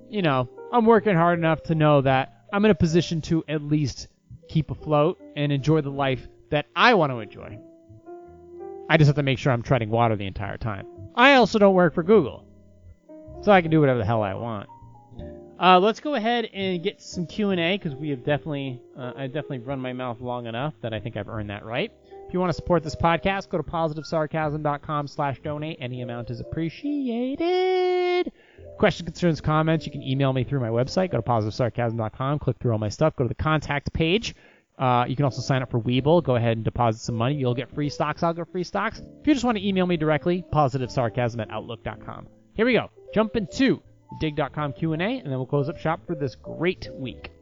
you know, I'm working hard enough to know that I'm in a position to at least keep afloat and enjoy the life that I want to enjoy. I just have to make sure I'm treading water the entire time. I also don't work for Google, so I can do whatever the hell I want. Uh, let's go ahead and get some Q&A because we have definitely, uh, I definitely run my mouth long enough that I think I've earned that right. If you want to support this podcast, go to positivesarcasm.com slash donate. Any amount is appreciated. Questions, concerns, comments, you can email me through my website. Go to positivesarcasm.com, click through all my stuff, go to the contact page. Uh, you can also sign up for Webull. Go ahead and deposit some money. You'll get free stocks. I'll get free stocks. If you just want to email me directly, positivesarcasm at outlook.com. Here we go. Jump into dig.com Q&A, and then we'll close up shop for this great week.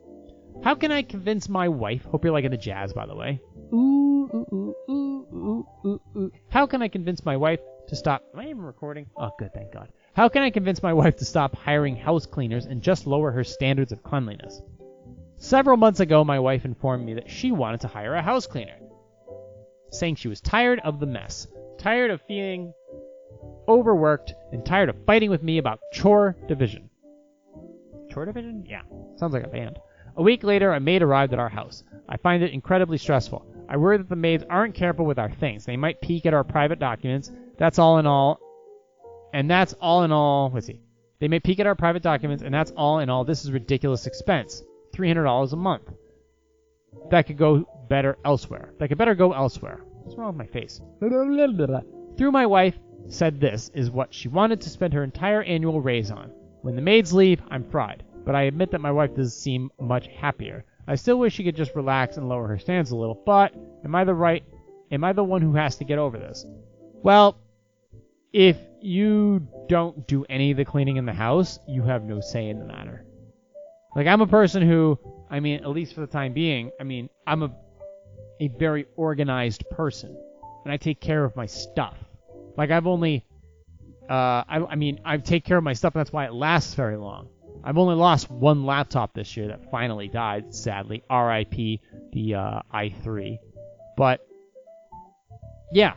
How can I convince my wife? Hope you're liking the jazz, by the way. Ooh, ooh, ooh, ooh, ooh, ooh, ooh. How can I convince my wife to stop? Am I even recording? Oh, good, thank God. How can I convince my wife to stop hiring house cleaners and just lower her standards of cleanliness? Several months ago, my wife informed me that she wanted to hire a house cleaner, saying she was tired of the mess, tired of feeling overworked, and tired of fighting with me about chore division. Chore division? Yeah, sounds like a band. A week later, a maid arrived at our house. I find it incredibly stressful. I worry that the maids aren't careful with our things. They might peek at our private documents. That's all in all. And that's all in all. Let's see. They may peek at our private documents, and that's all in all. This is ridiculous expense. $300 a month. That could go better elsewhere. That could better go elsewhere. What's wrong with my face? Through my wife said this is what she wanted to spend her entire annual raise on. When the maids leave, I'm fried, but I admit that my wife does seem much happier. I still wish she could just relax and lower her standards a little, but am I the right am I the one who has to get over this? Well, if you don't do any of the cleaning in the house, you have no say in the matter. Like I'm a person who, I mean, at least for the time being, I mean, I'm a a very organized person, and I take care of my stuff. Like I've only, uh, I, I mean, I take care of my stuff, and that's why it lasts very long. I've only lost one laptop this year that finally died, sadly. R.I.P. the uh, i3. But yeah,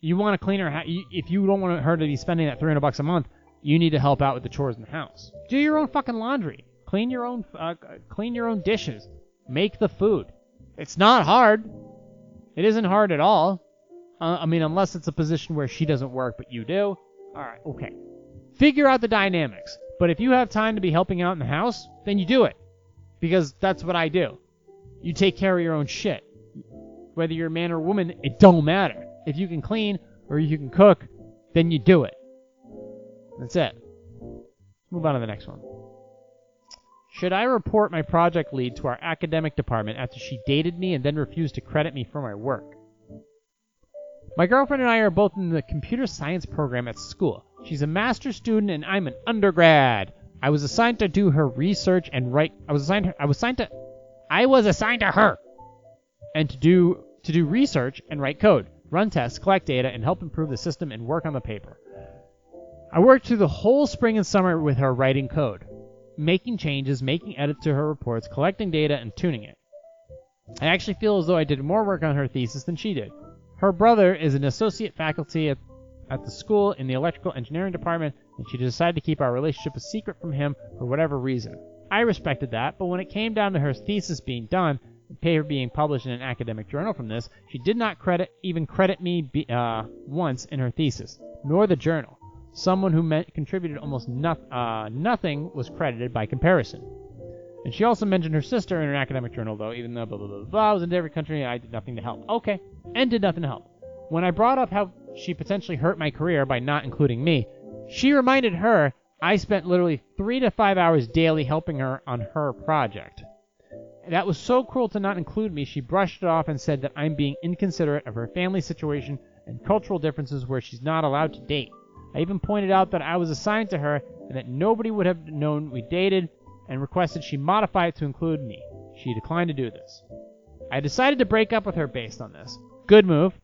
you want a cleaner. Ha- if you don't want her to be spending that 300 bucks a month, you need to help out with the chores in the house. Do your own fucking laundry. Clean your own uh, clean your own dishes. Make the food. It's not hard. It isn't hard at all. Uh, I mean, unless it's a position where she doesn't work but you do. All right, okay. Figure out the dynamics. But if you have time to be helping out in the house, then you do it. Because that's what I do. You take care of your own shit. Whether you're a man or a woman, it don't matter. If you can clean or you can cook, then you do it. That's it. Move on to the next one. Should I report my project lead to our academic department after she dated me and then refused to credit me for my work? My girlfriend and I are both in the computer science program at school. She's a master's student and I'm an undergrad. I was assigned to do her research and write I was assigned I was assigned to I was assigned to her and to do to do research and write code. run tests, collect data, and help improve the system and work on the paper. I worked through the whole spring and summer with her writing code, making changes, making edits to her reports, collecting data, and tuning it. I actually feel as though I did more work on her thesis than she did. Her brother is an associate faculty at, at the school in the electrical engineering department, and she decided to keep our relationship a secret from him for whatever reason. I respected that, but when it came down to her thesis being done, the paper being published in an academic journal from this, she did not credit even credit me be, uh, once in her thesis, nor the journal. Someone who contributed almost no- uh, nothing was credited by comparison. And she also mentioned her sister in her academic journal, though, even though blah blah blah blah. I was in every country, I did nothing to help. Okay, and did nothing to help. When I brought up how she potentially hurt my career by not including me, she reminded her I spent literally three to five hours daily helping her on her project. That was so cruel to not include me, she brushed it off and said that I'm being inconsiderate of her family situation and cultural differences where she's not allowed to date. I even pointed out that I was assigned to her and that nobody would have known we dated and requested she modify it to include me. She declined to do this. I decided to break up with her based on this. Good move.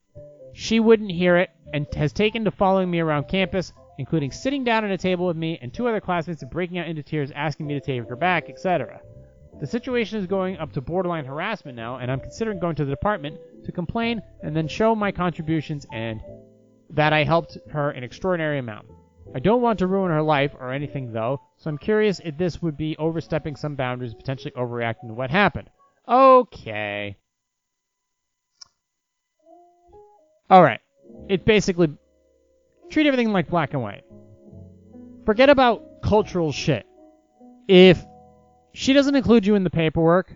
She wouldn't hear it and has taken to following me around campus, including sitting down at a table with me and two other classmates and breaking out into tears asking me to take her back, etc. The situation is going up to borderline harassment now, and I'm considering going to the department to complain and then show my contributions and that I helped her an extraordinary amount. I don't want to ruin her life or anything though, so I'm curious if this would be overstepping some boundaries, potentially overreacting to what happened. Okay. Alright. It basically treat everything like black and white. Forget about cultural shit. If she doesn't include you in the paperwork,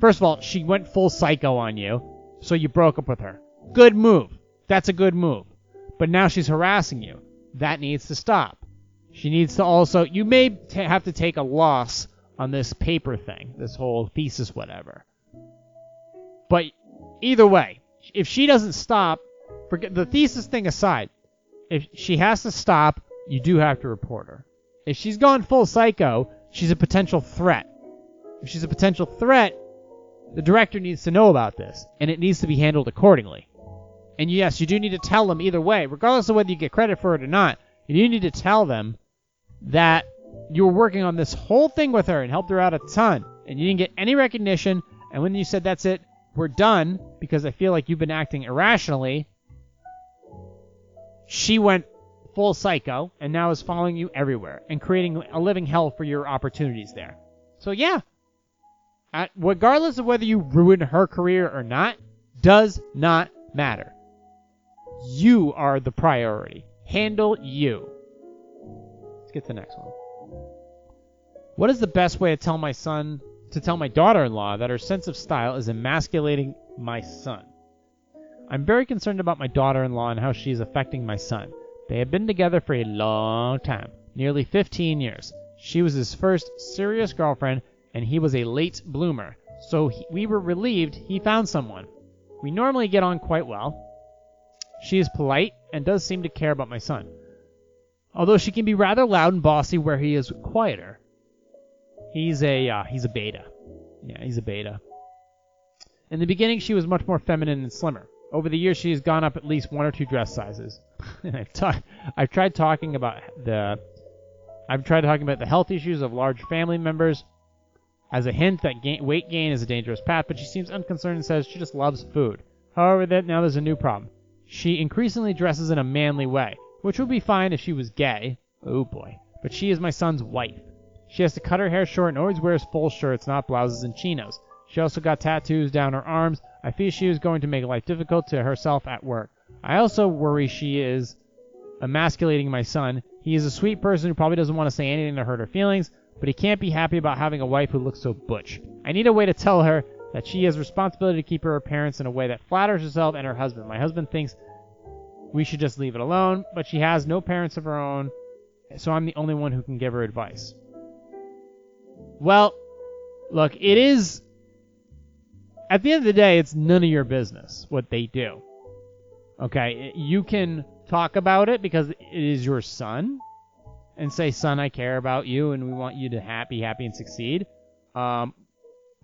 first of all, she went full psycho on you, so you broke up with her. Good move. That's a good move. But now she's harassing you. That needs to stop. She needs to also, you may t- have to take a loss on this paper thing, this whole thesis, whatever. But either way, if she doesn't stop, forget the thesis thing aside, if she has to stop, you do have to report her. If she's gone full psycho, she's a potential threat. If she's a potential threat, the director needs to know about this, and it needs to be handled accordingly. And yes, you do need to tell them either way, regardless of whether you get credit for it or not. You do need to tell them that you were working on this whole thing with her and helped her out a ton, and you didn't get any recognition. And when you said that's it, we're done because I feel like you've been acting irrationally, she went full psycho and now is following you everywhere and creating a living hell for your opportunities there. So yeah, at, regardless of whether you ruin her career or not, does not matter. You are the priority. Handle you. Let's get to the next one. What is the best way to tell my son to tell my daughter-in-law that her sense of style is emasculating my son? I'm very concerned about my daughter-in-law and how she is affecting my son. They have been together for a long time, nearly 15 years. She was his first serious girlfriend, and he was a late bloomer, so he, we were relieved he found someone. We normally get on quite well. She is polite and does seem to care about my son, although she can be rather loud and bossy where he is quieter. He's a uh, he's a beta. Yeah, he's a beta. In the beginning, she was much more feminine and slimmer. Over the years, she has gone up at least one or two dress sizes. I've, ta- I've tried talking about the I've tried talking about the health issues of large family members as a hint that weight gain is a dangerous path, but she seems unconcerned and says she just loves food. However, that now there's a new problem. She increasingly dresses in a manly way, which would be fine if she was gay. Oh boy. But she is my son's wife. She has to cut her hair short and always wears full shirts, not blouses and chinos. She also got tattoos down her arms. I fear she is going to make life difficult to herself at work. I also worry she is emasculating my son. He is a sweet person who probably doesn't want to say anything to hurt her feelings, but he can't be happy about having a wife who looks so butch. I need a way to tell her that she has responsibility to keep her appearance in a way that flatters herself and her husband. My husband thinks we should just leave it alone, but she has no parents of her own, so I'm the only one who can give her advice. Well, look, it is. At the end of the day, it's none of your business what they do. Okay, you can talk about it because it is your son, and say, "Son, I care about you, and we want you to happy, happy, and succeed." Um,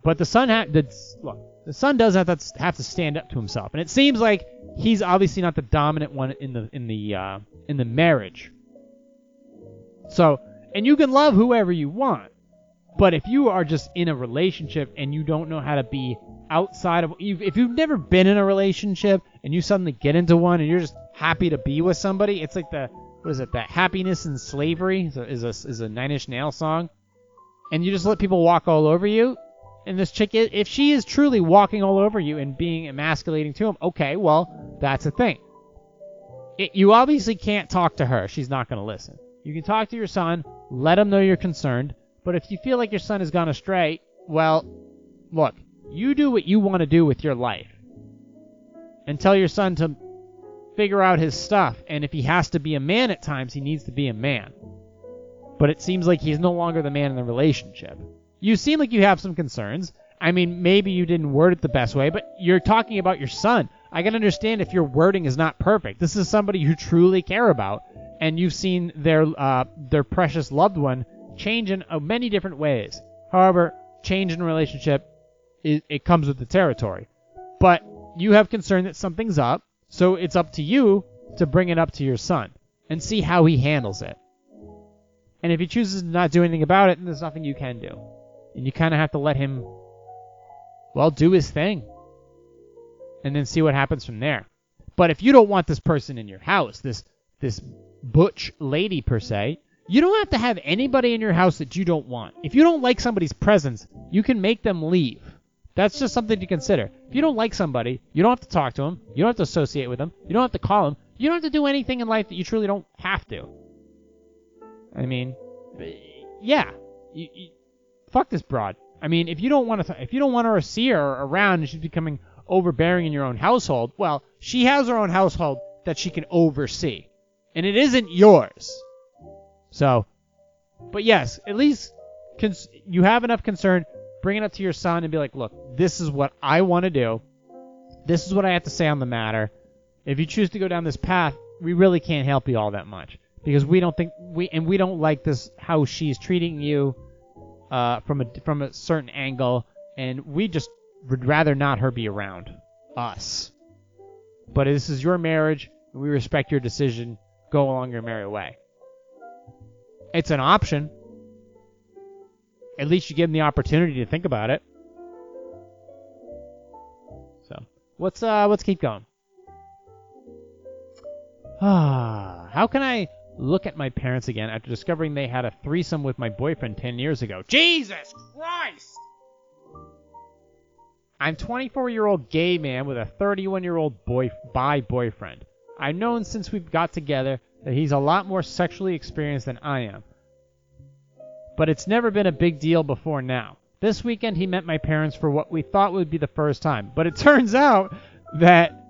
but the son, ha- the, look, the son does have to have to stand up to himself, and it seems like he's obviously not the dominant one in the in the uh, in the marriage. So, and you can love whoever you want, but if you are just in a relationship and you don't know how to be outside of if you've never been in a relationship and you suddenly get into one and you're just happy to be with somebody, it's like the what is it? That happiness and slavery is a is a, is a Nine Inch Nail song, and you just let people walk all over you. And this chick, if she is truly walking all over you and being emasculating to him, okay, well, that's a thing. It, you obviously can't talk to her. She's not going to listen. You can talk to your son, let him know you're concerned, but if you feel like your son has gone astray, well, look, you do what you want to do with your life. And tell your son to figure out his stuff, and if he has to be a man at times, he needs to be a man. But it seems like he's no longer the man in the relationship. You seem like you have some concerns. I mean, maybe you didn't word it the best way, but you're talking about your son. I can understand if your wording is not perfect. This is somebody you truly care about, and you've seen their uh, their precious loved one change in uh, many different ways. However, change in relationship, it, it comes with the territory. But you have concern that something's up, so it's up to you to bring it up to your son and see how he handles it. And if he chooses to not do anything about it, then there's nothing you can do. And you kind of have to let him, well, do his thing. And then see what happens from there. But if you don't want this person in your house, this this butch lady per se, you don't have to have anybody in your house that you don't want. If you don't like somebody's presence, you can make them leave. That's just something to consider. If you don't like somebody, you don't have to talk to them. You don't have to associate with them. You don't have to call them. You don't have to do anything in life that you truly don't have to. I mean, yeah, you, you, fuck this broad. I mean, if you don't want to, if you don't want her to see her around and she's becoming overbearing in your own household, well, she has her own household that she can oversee, and it isn't yours. So, but yes, at least cons- you have enough concern. Bring it up to your son and be like, look, this is what I want to do. This is what I have to say on the matter. If you choose to go down this path, we really can't help you all that much because we don't think we and we don't like this how she's treating you uh, from a from a certain angle, and we just would rather not her be around us. But this is your marriage, and we respect your decision. Go along your merry way. It's an option. At least you give them the opportunity to think about it. So let's uh let's keep going. Ah, how can I look at my parents again after discovering they had a threesome with my boyfriend 10 years ago? Jesus Christ! I'm 24 year old gay man with a 31 year old boy bi boyfriend. I've known since we got together that he's a lot more sexually experienced than I am. But it's never been a big deal before now. This weekend he met my parents for what we thought would be the first time, but it turns out that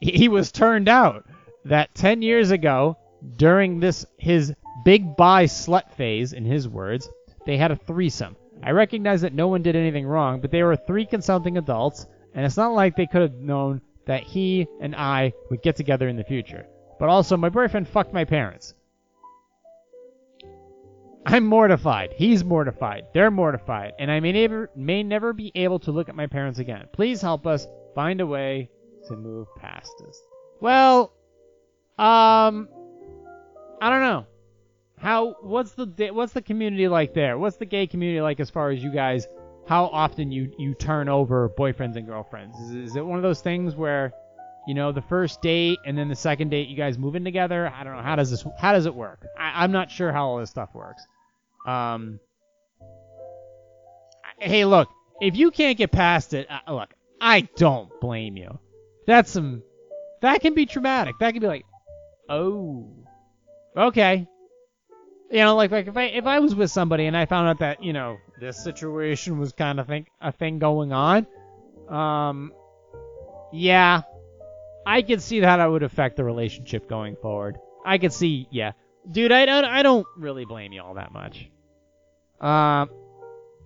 he was turned out. That 10 years ago, during this his big bi slut phase, in his words, they had a threesome. I recognize that no one did anything wrong, but they were three consulting adults, and it's not like they could have known that he and I would get together in the future. But also, my boyfriend fucked my parents. I'm mortified. He's mortified. They're mortified. And I may never, may never be able to look at my parents again. Please help us find a way to move past this. Well, um, I don't know. How what's the what's the community like there? What's the gay community like as far as you guys? How often you you turn over boyfriends and girlfriends? Is, is it one of those things where, you know, the first date and then the second date you guys move in together? I don't know. How does this how does it work? I, I'm not sure how all this stuff works. Um. Hey, look, if you can't get past it, uh, look, I don't blame you. That's some. That can be traumatic. That can be like, oh, okay. You know, like like if I if I was with somebody and I found out that you know this situation was kind of thing a thing going on, um, yeah, I could see how that would affect the relationship going forward. I could see, yeah, dude, I don't I don't really blame you all that much. Um,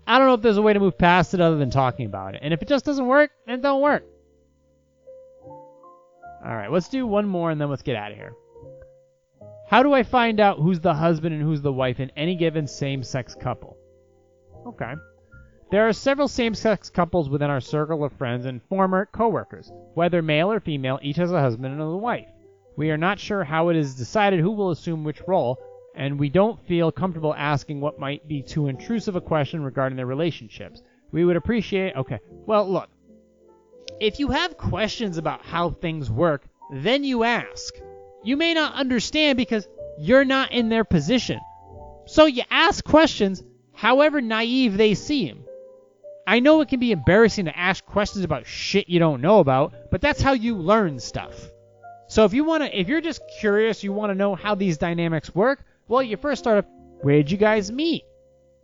I don't know if there's a way to move past it other than talking about it. And if it just doesn't work, then it don't work. All right, let's do one more and then let's get out of here. How do I find out who's the husband and who's the wife in any given same sex couple? Okay. There are several same-sex couples within our circle of friends and former coworkers. Whether male or female, each has a husband and a wife. We are not sure how it is decided who will assume which role, and we don't feel comfortable asking what might be too intrusive a question regarding their relationships. We would appreciate. Okay, well, look. If you have questions about how things work, then you ask. You may not understand because you're not in their position. So you ask questions, however naive they seem. I know it can be embarrassing to ask questions about shit you don't know about, but that's how you learn stuff. So if you want to if you're just curious, you want to know how these dynamics work, well, you first start up where did you guys meet?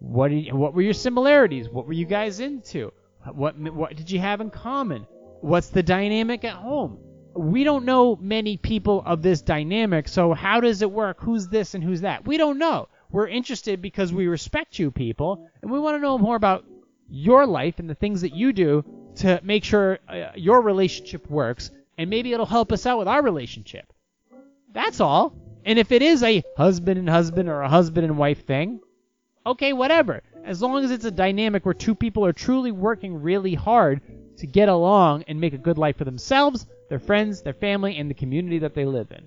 What did, what were your similarities? What were you guys into? What what did you have in common? What's the dynamic at home? We don't know many people of this dynamic, so how does it work? Who's this and who's that? We don't know. We're interested because we respect you people, and we want to know more about your life and the things that you do to make sure uh, your relationship works, and maybe it'll help us out with our relationship. That's all. And if it is a husband and husband or a husband and wife thing, okay, whatever. As long as it's a dynamic where two people are truly working really hard to get along and make a good life for themselves, their friends, their family, and the community that they live in.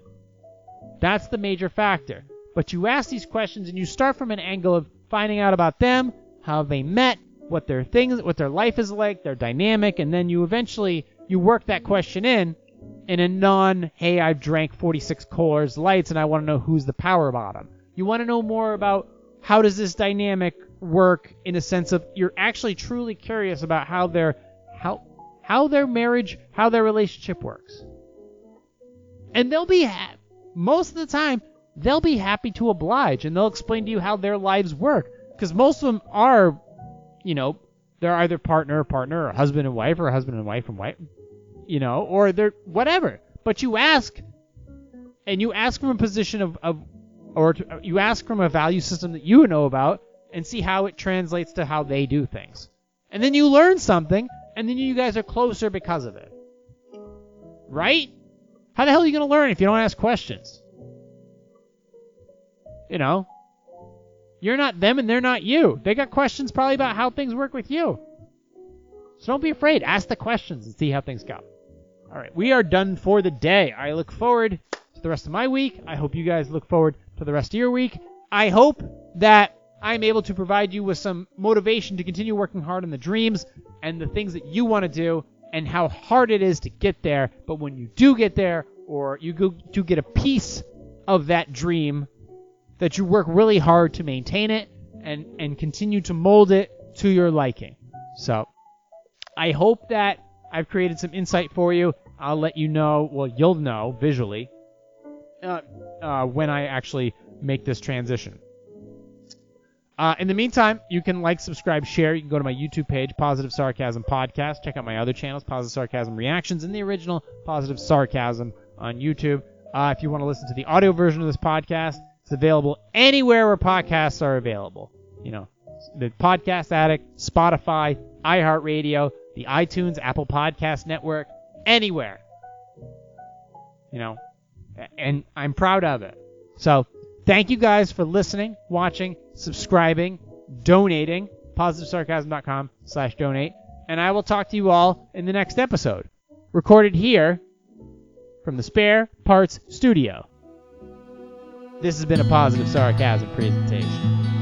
That's the major factor. But you ask these questions and you start from an angle of finding out about them, how they met, what their things, what their life is like, their dynamic, and then you eventually you work that question in in a non, hey, I've drank 46 Coors Lights and I want to know who's the power bottom. You want to know more about how does this dynamic work in a sense of you're actually truly curious about how their how how their marriage, how their relationship works. And they'll be ha- most of the time they'll be happy to oblige and they'll explain to you how their lives work because most of them are you know, they're either partner or partner or husband and wife or husband and wife and wife, you know, or they're whatever. But you ask, and you ask from a position of, of or to, you ask from a value system that you know about and see how it translates to how they do things. And then you learn something, and then you guys are closer because of it. Right? How the hell are you going to learn if you don't ask questions? You know, you're not them and they're not you. They got questions probably about how things work with you. So don't be afraid. Ask the questions and see how things go. All right, we are done for the day. I look forward to the rest of my week. I hope you guys look forward to the rest of your week. I hope that I'm able to provide you with some motivation to continue working hard on the dreams and the things that you want to do and how hard it is to get there. But when you do get there, or you go get a piece of that dream that you work really hard to maintain it and, and continue to mold it to your liking. So I hope that I've created some insight for you. I'll let you know, well, you'll know visually uh, uh, when I actually make this transition. Uh, in the meantime, you can like, subscribe, share. You can go to my YouTube page, Positive Sarcasm Podcast. Check out my other channels, Positive Sarcasm Reactions, and the original Positive Sarcasm on YouTube. Uh, if you want to listen to the audio version of this podcast, it's available anywhere where podcasts are available. You know, the Podcast Addict, Spotify, iHeartRadio, the iTunes, Apple Podcast Network, anywhere. You know, and I'm proud of it. So, thank you guys for listening, watching, subscribing, donating. PositiveSarcasm.com slash donate. And I will talk to you all in the next episode. Recorded here from the Spare Parts Studio. This has been a positive sarcasm presentation.